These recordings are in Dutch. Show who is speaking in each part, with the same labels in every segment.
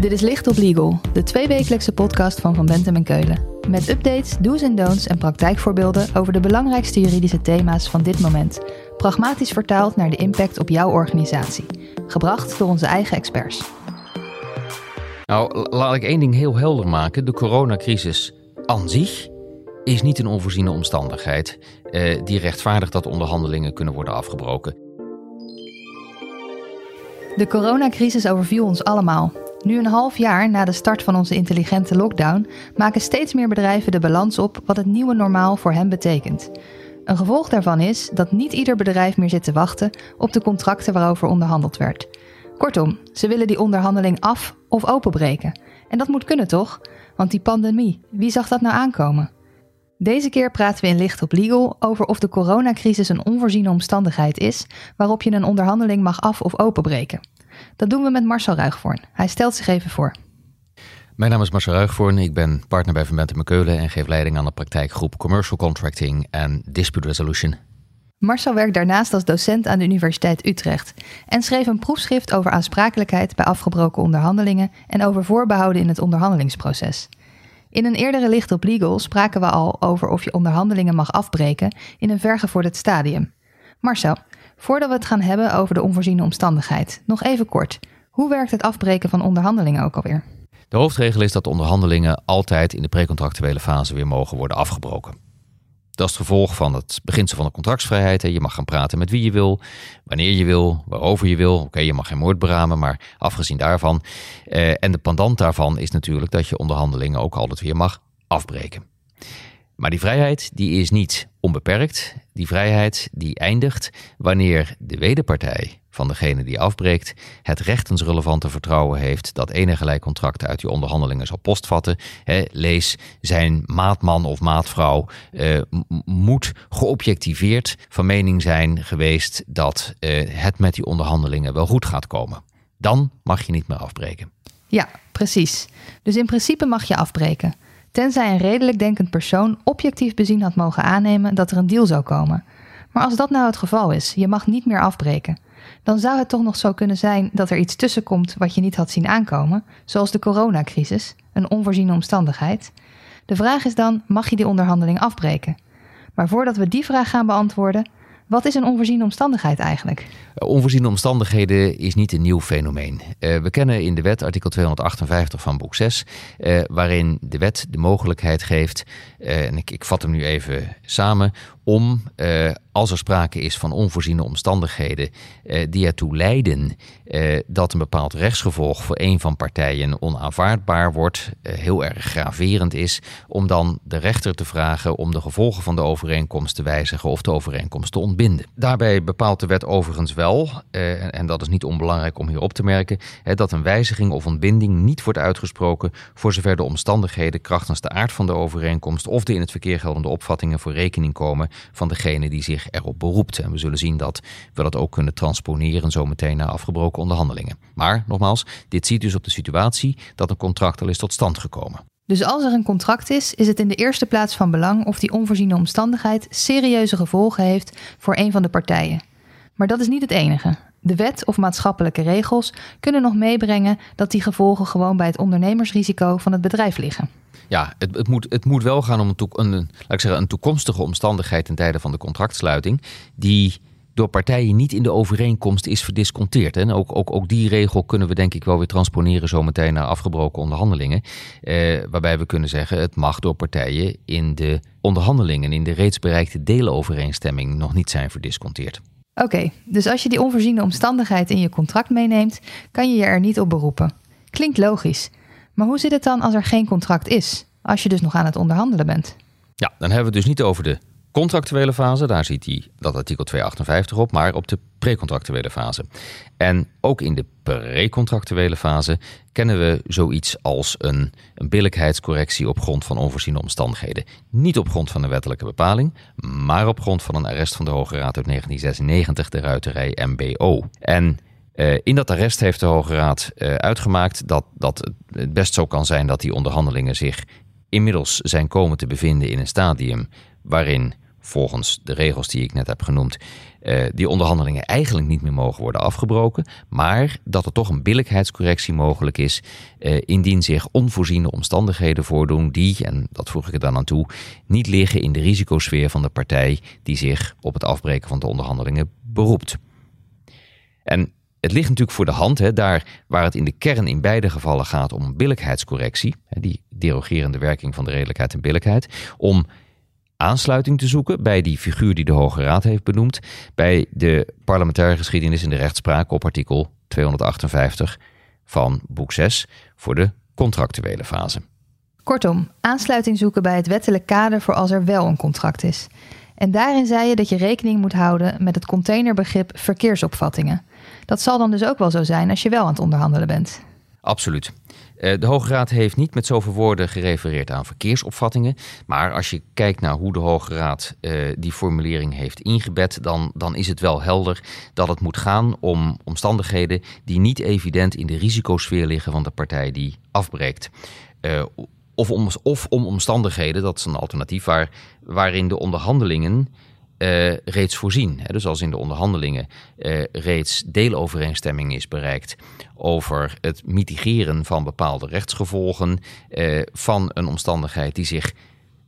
Speaker 1: Dit is Licht op Legal, de tweewekelijkse podcast van Van Bentem en Keulen. Met updates, do's en don'ts en praktijkvoorbeelden over de belangrijkste juridische thema's van dit moment. Pragmatisch vertaald naar de impact op jouw organisatie. Gebracht door onze eigen experts.
Speaker 2: Nou, laat ik één ding heel helder maken. De coronacrisis aan zich is niet een onvoorziene omstandigheid eh, die rechtvaardigt dat onderhandelingen kunnen worden afgebroken.
Speaker 1: De coronacrisis overviel ons allemaal. Nu een half jaar na de start van onze intelligente lockdown maken steeds meer bedrijven de balans op wat het nieuwe normaal voor hen betekent. Een gevolg daarvan is dat niet ieder bedrijf meer zit te wachten op de contracten waarover onderhandeld werd. Kortom, ze willen die onderhandeling af of openbreken. En dat moet kunnen toch? Want die pandemie, wie zag dat nou aankomen? Deze keer praten we in Licht op Legal over of de coronacrisis een onvoorziene omstandigheid is waarop je een onderhandeling mag af- of openbreken. Dat doen we met Marcel Ruigvoorn. Hij stelt zich even voor.
Speaker 2: Mijn naam is Marcel Ruigvoorn. Ik ben partner bij Van Bentem Keulen en geef leiding aan de praktijkgroep Commercial Contracting en Dispute Resolution.
Speaker 1: Marcel werkt daarnaast als docent aan de Universiteit Utrecht en schreef een proefschrift over aansprakelijkheid bij afgebroken onderhandelingen en over voorbehouden in het onderhandelingsproces. In een eerdere licht op legal spraken we al over of je onderhandelingen mag afbreken in een vergevorderd stadium. Marcel, voordat we het gaan hebben over de onvoorziene omstandigheid, nog even kort. Hoe werkt het afbreken van onderhandelingen ook alweer?
Speaker 2: De hoofdregel is dat onderhandelingen altijd in de precontractuele fase weer mogen worden afgebroken. Dat is het gevolg van het beginsel van de contractsvrijheid. Je mag gaan praten met wie je wil, wanneer je wil, waarover je wil. Oké, je mag geen moord beramen, maar afgezien daarvan. Eh, en de pendant daarvan is natuurlijk dat je onderhandelingen ook altijd weer mag afbreken. Maar die vrijheid die is niet onbeperkt. Die vrijheid die eindigt wanneer de wederpartij van degene die afbreekt het rechtensrelevante vertrouwen heeft dat enige contracten uit die onderhandelingen zal postvatten. lees zijn maatman of maatvrouw eh, moet geobjectiveerd van mening zijn geweest dat eh, het met die onderhandelingen wel goed gaat komen. Dan mag je niet meer afbreken.
Speaker 1: Ja, precies. Dus in principe mag je afbreken tenzij een redelijk denkend persoon objectief bezien had mogen aannemen dat er een deal zou komen. Maar als dat nou het geval is, je mag niet meer afbreken, dan zou het toch nog zo kunnen zijn dat er iets tussenkomt wat je niet had zien aankomen, zoals de coronacrisis, een onvoorziene omstandigheid. De vraag is dan: mag je die onderhandeling afbreken? Maar voordat we die vraag gaan beantwoorden, wat is een onvoorziene omstandigheid eigenlijk?
Speaker 2: Onvoorziene omstandigheden is niet een nieuw fenomeen. Uh, we kennen in de wet artikel 258 van boek 6, uh, eh, waarin de wet de mogelijkheid geeft, en ik, ik vat hem nu even samen, om, uh, als er sprake is van onvoorziene omstandigheden uh, die ertoe leiden uh, dat een bepaald rechtsgevolg voor een van partijen onaanvaardbaar wordt, heel erg graverend is, om dan de rechter te vragen om de gevolgen van de overeenkomst te wijzigen of de overeenkomst te ontbinden. Daarbij bepaalt de wet overigens wel, en dat is niet onbelangrijk om hier op te merken, dat een wijziging of ontbinding niet wordt uitgesproken voor zover de omstandigheden krachtens de aard van de overeenkomst of de in het verkeer geldende opvattingen voor rekening komen van degene die zich erop beroept. En we zullen zien dat we dat ook kunnen transponeren zometeen naar afgebroken onderhandelingen. Maar nogmaals, dit ziet dus op de situatie dat een contract al is tot stand gekomen.
Speaker 1: Dus als er een contract is, is het in de eerste plaats van belang of die onvoorziene omstandigheid serieuze gevolgen heeft voor een van de partijen. Maar dat is niet het enige. De wet of maatschappelijke regels kunnen nog meebrengen dat die gevolgen gewoon bij het ondernemersrisico van het bedrijf liggen
Speaker 2: ja, het, het, moet, het moet wel gaan om een, een, laat ik zeggen, een toekomstige omstandigheid ten tijde van de contractsluiting. Die door partijen niet in de overeenkomst is verdisconteerd. En ook, ook, ook die regel kunnen we denk ik wel weer transponeren zometeen naar afgebroken onderhandelingen. Eh, waarbij we kunnen zeggen het mag door partijen in de onderhandelingen, in de reeds bereikte deelovereenstemming nog niet zijn verdisconteerd.
Speaker 1: Oké, dus als je die onvoorziene omstandigheid in je contract meeneemt, kan je je er niet op beroepen. Klinkt logisch. Maar hoe zit het dan als er geen contract is? Als je dus nog aan het onderhandelen bent?
Speaker 2: Ja, dan hebben we het dus niet over de contractuele fase. Daar ziet hij dat artikel 258 op, maar op de precontractuele fase. En ook in de precontractuele fase kennen we zoiets als een, een billijkheidscorrectie op grond van onvoorziene omstandigheden. Niet op grond van een wettelijke bepaling, maar op grond van een arrest van de Hoge Raad uit 1996, de ruiterij MBO. En uh, in dat arrest heeft de Hoge Raad uh, uitgemaakt dat, dat het best zo kan zijn dat die onderhandelingen zich inmiddels zijn komen te bevinden in een stadium waarin volgens de regels die ik net heb genoemd, uh, die onderhandelingen eigenlijk niet meer mogen worden afgebroken, maar dat er toch een billijkheidscorrectie mogelijk is uh, indien zich onvoorziene omstandigheden voordoen die, en dat voeg ik er dan aan toe, niet liggen in de risicosfeer van de partij die zich op het afbreken van de onderhandelingen beroept. En het ligt natuurlijk voor de hand, hè, daar waar het in de kern in beide gevallen gaat om billijkheidscorrectie, die derogerende werking van de redelijkheid en billijkheid, om aansluiting te zoeken bij die figuur die de Hoge Raad heeft benoemd, bij de parlementaire geschiedenis in de rechtspraak op artikel 258 van boek 6 voor de contractuele fase.
Speaker 1: Kortom, aansluiting zoeken bij het wettelijk kader voor als er wel een contract is. En daarin zei je dat je rekening moet houden met het containerbegrip verkeersopvattingen. Dat zal dan dus ook wel zo zijn als je wel aan het onderhandelen bent.
Speaker 2: Absoluut. Eh, de Hoge Raad heeft niet met zoveel woorden gerefereerd aan verkeersopvattingen. Maar als je kijkt naar hoe de Hoge Raad uh, die formulering heeft ingebed, dan, dan is het wel helder dat het moet gaan om omstandigheden die niet evident in de risicosfeer liggen van de partij die afbreekt. Uh, of, om, of om omstandigheden, dat is een alternatief, waar, waarin de onderhandelingen uh, reeds voorzien. Dus als in de onderhandelingen uh, reeds deelovereenstemming is bereikt over het mitigeren van bepaalde rechtsgevolgen uh, van een omstandigheid die zich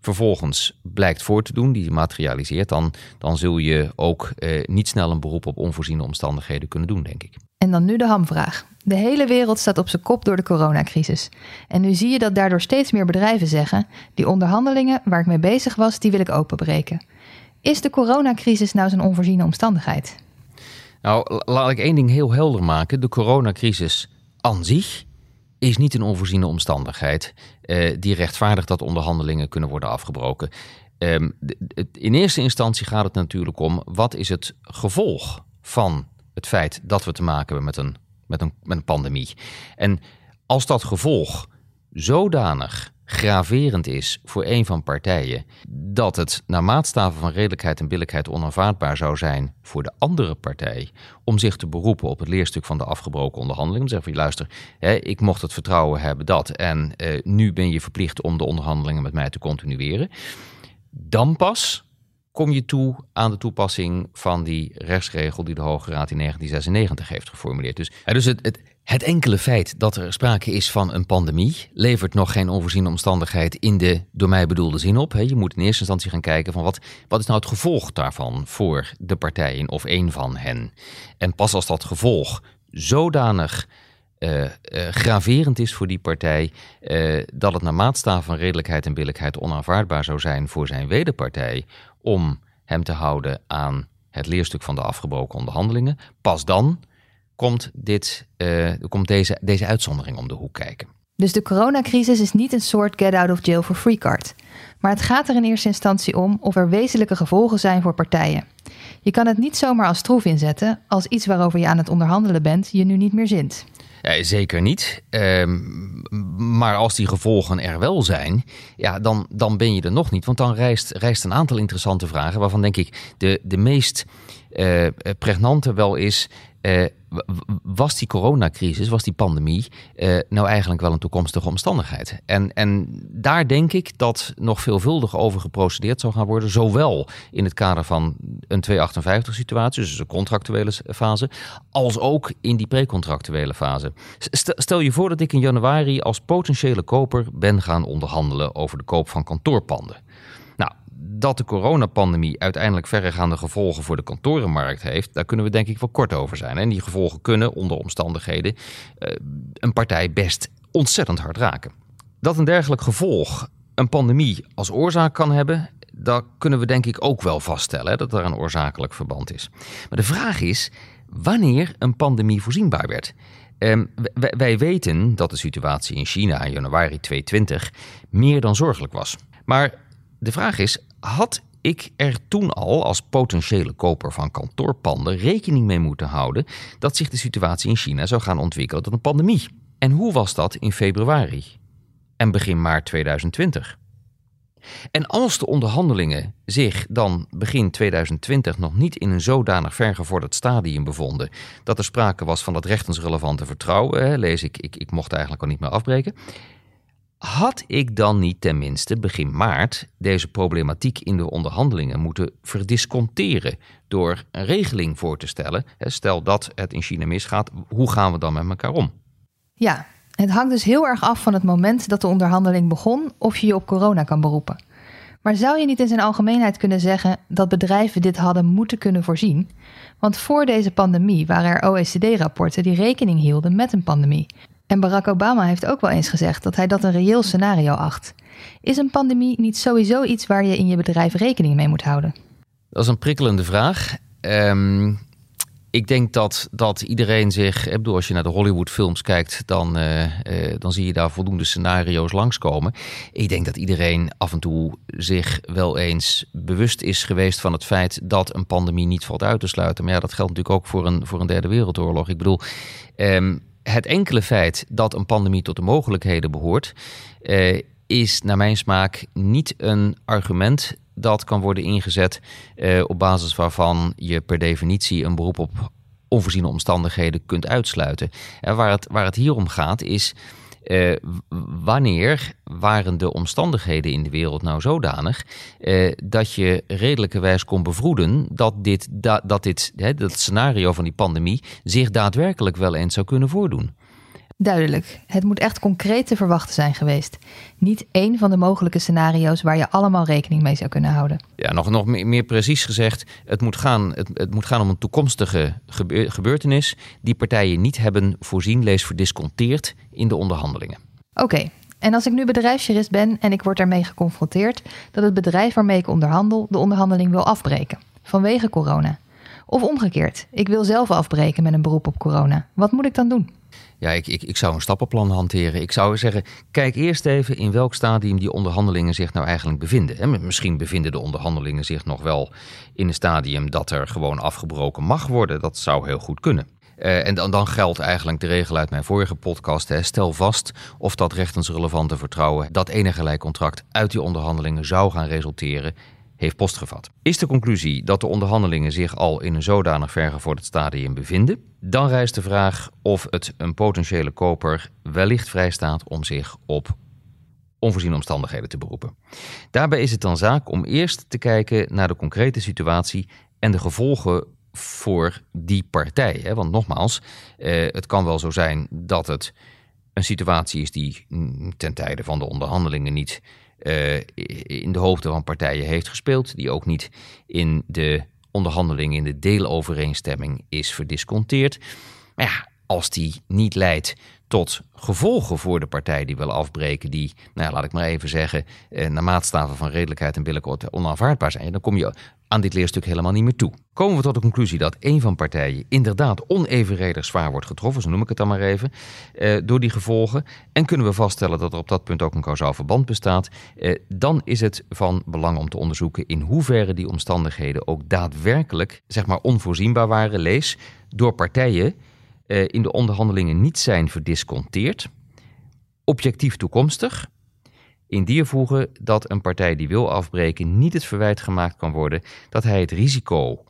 Speaker 2: vervolgens blijkt voor te doen, die materialiseert, dan, dan zul je ook niet snel een beroep op onvoorziene omstandigheden kunnen doen, denk ik.
Speaker 1: En dan nu de hamvraag. De hele wereld staat op zijn kop door de coronacrisis. En nu zie je dat daardoor steeds meer bedrijven zeggen: die onderhandelingen waar ik mee bezig was, die wil ik openbreken. Is de coronacrisis nou zo'n onvoorziene omstandigheid?
Speaker 2: Nou, laat ik één ding heel helder maken. De coronacrisis aan zich is niet een onvoorziene omstandigheid eh, die rechtvaardigt dat onderhandelingen kunnen worden afgebroken. Um, in eerste instantie gaat het natuurlijk om wat is het gevolg van het feit dat we te maken hebben met een, met een, met een pandemie. En als dat gevolg zodanig graverend is voor een van partijen, dat het naar maatstaven van redelijkheid en billijkheid onaanvaardbaar zou zijn voor de andere partij om zich te beroepen op het leerstuk van de afgebroken onderhandeling. Zeggen van luister, hè, ik mocht het vertrouwen hebben dat en eh, nu ben je verplicht om de onderhandelingen met mij te continueren. Dan pas kom je toe aan de toepassing van die rechtsregel die de Hoge Raad in 1996 heeft geformuleerd. Dus, dus het, het, het, enkele feit dat er sprake is van een pandemie levert nog geen onvoorziene omstandigheid in de door mij bedoelde zin op. Je moet in eerste instantie gaan kijken van wat, wat is nou het gevolg daarvan voor de partijen of een van hen. En pas als dat gevolg zodanig uh, uh, graverend is voor die partij uh, dat het naar maatstaf van redelijkheid en billijkheid onaanvaardbaar zou zijn voor zijn wederpartij om hem te houden aan het leerstuk van de afgebroken onderhandelingen. Pas dan komt, dit, komt deze, deze uitzondering om de hoek kijken.
Speaker 1: Dus de coronacrisis is niet een soort get out of jail for free card. Maar het gaat er in eerste instantie om of er wezenlijke gevolgen zijn voor partijen. Je kan het niet zomaar als troef inzetten als iets waarover je aan het onderhandelen bent je nu niet meer zint.
Speaker 2: Ja, zeker niet. Ehm, maar als die gevolgen er wel zijn, ja, dan, dan ben je er nog niet. Want dan rijst, rijst een aantal interessante vragen, waarvan denk ik de, de meest uh, pregnante wel is. Uh, was die coronacrisis, was die pandemie uh, nou eigenlijk wel een toekomstige omstandigheid? En, en daar denk ik dat nog veelvuldig over geprocedeerd zou gaan worden, zowel in het kader van een 258-situatie, dus een contractuele fase, als ook in die precontractuele fase. Stel je voor dat ik in januari als potentiële koper ben gaan onderhandelen over de koop van kantoorpanden dat de coronapandemie uiteindelijk verregaande gevolgen voor de kantorenmarkt heeft, daar kunnen we denk ik wel kort over zijn. En die gevolgen kunnen onder omstandigheden uh, een partij best ontzettend hard raken. Dat een dergelijk gevolg een pandemie als oorzaak kan hebben, dat kunnen we denk ik ook wel vaststellen, dat er een oorzakelijk verband is. Maar de vraag is wanneer een pandemie voorzienbaar werd. Um, wij weten dat de situatie in China in januari 2020 meer dan zorgelijk was. Maar de vraag is, had ik er toen al als potentiële koper van kantoorpanden rekening mee moeten houden dat zich de situatie in China zou gaan ontwikkelen tot een pandemie? En hoe was dat in februari en begin maart 2020? En als de onderhandelingen zich dan begin 2020 nog niet in een zodanig vergevorderd stadium bevonden dat er sprake was van dat rechtensrelevante vertrouwen, lees ik, ik, ik mocht eigenlijk al niet meer afbreken, had ik dan niet tenminste begin maart deze problematiek in de onderhandelingen moeten verdisconteren door een regeling voor te stellen? Stel dat het in China misgaat, hoe gaan we dan met elkaar om?
Speaker 1: Ja, het hangt dus heel erg af van het moment dat de onderhandeling begon of je je op corona kan beroepen. Maar zou je niet in zijn algemeenheid kunnen zeggen dat bedrijven dit hadden moeten kunnen voorzien? Want voor deze pandemie waren er OECD-rapporten die rekening hielden met een pandemie. En Barack Obama heeft ook wel eens gezegd dat hij dat een reëel scenario acht. Is een pandemie niet sowieso iets waar je in je bedrijf rekening mee moet houden?
Speaker 2: Dat is een prikkelende vraag. Um, ik denk dat, dat iedereen zich. Ik bedoel, als je naar de Hollywood-films kijkt, dan, uh, uh, dan zie je daar voldoende scenario's langskomen. Ik denk dat iedereen af en toe zich wel eens bewust is geweest van het feit dat een pandemie niet valt uit te sluiten. Maar ja, dat geldt natuurlijk ook voor een, voor een derde wereldoorlog. Ik bedoel, um, het enkele feit dat een pandemie tot de mogelijkheden behoort, uh, is naar mijn smaak niet een argument dat kan worden ingezet uh, op basis waarvan je per definitie een beroep op onvoorziene omstandigheden kunt uitsluiten. En waar, het, waar het hier om gaat is. Wanneer waren de omstandigheden in de wereld nou zodanig uh, dat je redelijkerwijs kon bevroeden dat dit, da, dat dit hè, dat scenario van die pandemie zich daadwerkelijk wel eens zou kunnen voordoen?
Speaker 1: Duidelijk, het moet echt concreet te verwachten zijn geweest. Niet één van de mogelijke scenario's waar je allemaal rekening mee zou kunnen houden.
Speaker 2: Ja, nog, nog meer, precies gezegd, het moet, gaan, het, het moet gaan om een toekomstige gebeurtenis die partijen niet hebben voorzien, lees verdisconteerd in de onderhandelingen.
Speaker 1: Oké, en als ik nu bedrijfsjurist ben en ik word daarmee geconfronteerd dat het bedrijf waarmee ik onderhandel de onderhandeling wil afbreken vanwege corona. Of omgekeerd, ik wil zelf afbreken met een beroep op corona. Wat moet ik dan doen?
Speaker 2: Ja, ik, ik, ik zou een stappenplan hanteren. Ik zou zeggen, kijk eerst even in welk stadium die onderhandelingen zich nou eigenlijk bevinden. misschien bevinden de onderhandelingen zich nog wel in een stadium dat er gewoon afgebroken mag worden. Dat zou heel goed kunnen. Uh, en dan, dan, geldt eigenlijk de regel uit mijn vorige podcast. Hè. Stel vast of dat rechtensrelevante vertrouwen, dat enige contract uit die onderhandelingen zou gaan resulteren heeft postgevat. Is de conclusie dat de onderhandelingen zich al in een zodanig vergevorderd stadium bevinden, dan rijst de vraag of het een potentiële koper wellicht vrijstaat om zich op onvoorziene omstandigheden te beroepen. Daarbij is het dan zaak om eerst te kijken naar de concrete situatie en de gevolgen voor die partij. Want nogmaals, eh, het kan wel zo zijn dat het een situatie is die ten tijde van de onderhandelingen niet uh, in de hoofden van partijen heeft gespeeld, die ook niet in de onderhandeling, in de deelovereenstemming is verdisconteerd. Maar ja, als die niet leidt tot gevolgen voor de partij die wil afbreken, die, nou laat ik maar even zeggen, eh, naar maatstaven van redelijkheid en billijkheid onaanvaardbaar zijn, dan kom je aan dit leerstuk helemaal niet meer toe. Komen we tot de conclusie dat een van partijen inderdaad onevenredig zwaar wordt getroffen, zo noem ik het dan maar even, eh, door die gevolgen, en kunnen we vaststellen dat er op dat punt ook een kausaal verband bestaat, eh, dan is het van belang om te onderzoeken in hoeverre die omstandigheden ook daadwerkelijk, zeg maar, onvoorzienbaar waren, lees, door partijen eh, in de onderhandelingen niet zijn verdisconteerd, objectief toekomstig, in die voegen dat een partij die wil afbreken niet het verwijt gemaakt kan worden dat hij het risico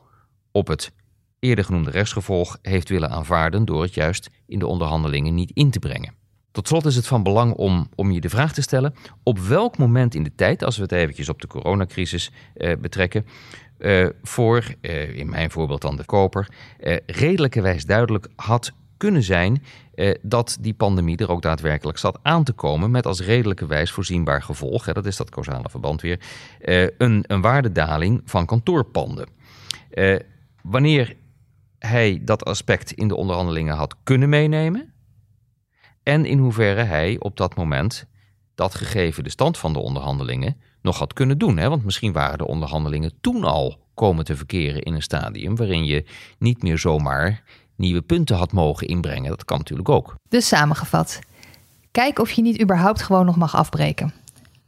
Speaker 2: op het eerder genoemde rechtsgevolg heeft willen aanvaarden door het juist in de onderhandelingen niet in te brengen. Tot slot is het van belang om, om je de vraag te stellen: op welk moment in de tijd, als we het eventjes op de coronacrisis eh, betrekken, uh, voor, uh, in mijn voorbeeld dan de koper, uh, redelijkerwijs duidelijk had kunnen zijn dat die pandemie er ook daadwerkelijk zat aan te komen met als redelijkerwijs voorzienbaar gevolg, hè, dat is dat causale verband weer, een, een waardedaling van kantoorpanden. wanneer hij dat aspect in de onderhandelingen had kunnen meenemen en in hoeverre hij op dat moment dat gegeven de stand van de onderhandelingen nog had kunnen doen. Hè? Want misschien waren de onderhandelingen toen al komen te verkeren in een stadium waarin je niet meer zomaar nieuwe punten had mogen inbrengen. Dat kan natuurlijk ook.
Speaker 1: Dus samengevat, kijk of je niet überhaupt gewoon nog mag afbreken.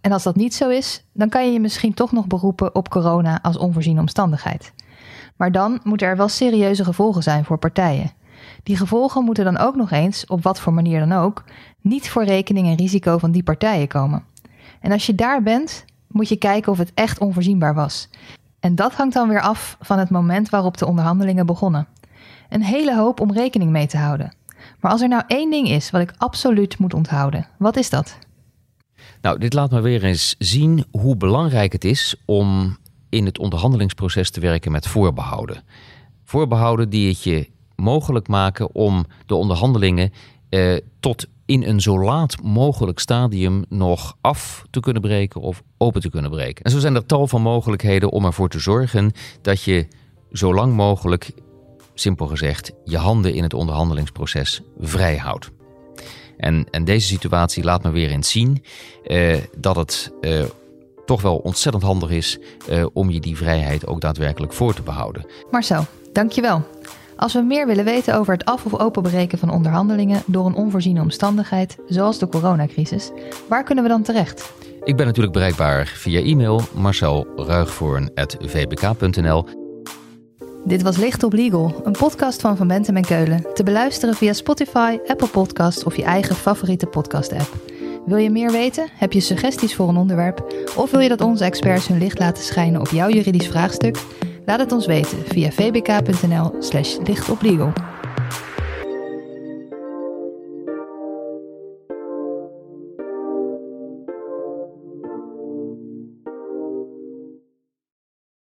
Speaker 1: En als dat niet zo is, dan kan je je misschien toch nog beroepen op corona als onvoorziene omstandigheid. Maar dan moeten er wel serieuze gevolgen zijn voor partijen. Die gevolgen moeten dan ook nog eens, op wat voor manier dan ook, niet voor rekening en risico van die partijen komen. En als je daar bent, moet je kijken of het echt onvoorzienbaar was. En dat hangt dan weer af van het moment waarop de onderhandelingen begonnen. Een hele hoop om rekening mee te houden. Maar als er nou één ding is wat ik absoluut moet onthouden, wat is dat?
Speaker 2: Nou, dit laat maar weer eens zien hoe belangrijk het is om in het onderhandelingsproces te werken met voorbehouden. Voorbehouden die het je mogelijk maken om de onderhandelingen eh, tot in een zo laat mogelijk stadium nog af te kunnen breken of open te kunnen breken. En zo zijn er tal van mogelijkheden om ervoor te zorgen dat je zo lang mogelijk, simpel gezegd, je handen in het onderhandelingsproces vrij houdt. En, en deze situatie laat me weer eens zien eh, dat het eh, toch wel ontzettend handig is eh, om je die vrijheid ook daadwerkelijk voor te behouden.
Speaker 1: Marcel, dankjewel. Als we meer willen weten over het af- of openbreken van onderhandelingen door een onvoorziene omstandigheid, zoals de coronacrisis, waar kunnen we dan terecht?
Speaker 2: Ik ben natuurlijk bereikbaar via e-mail marcelruigvoorn.vbk.nl.
Speaker 1: Dit was Licht op Legal, een podcast van Van Bentem en Keulen. Te beluisteren via Spotify, Apple Podcasts of je eigen favoriete podcast-app. Wil je meer weten? Heb je suggesties voor een onderwerp? Of wil je dat onze experts hun licht laten schijnen op jouw juridisch vraagstuk? Laat het ons weten via vbk.nl/slash lichtoplegal.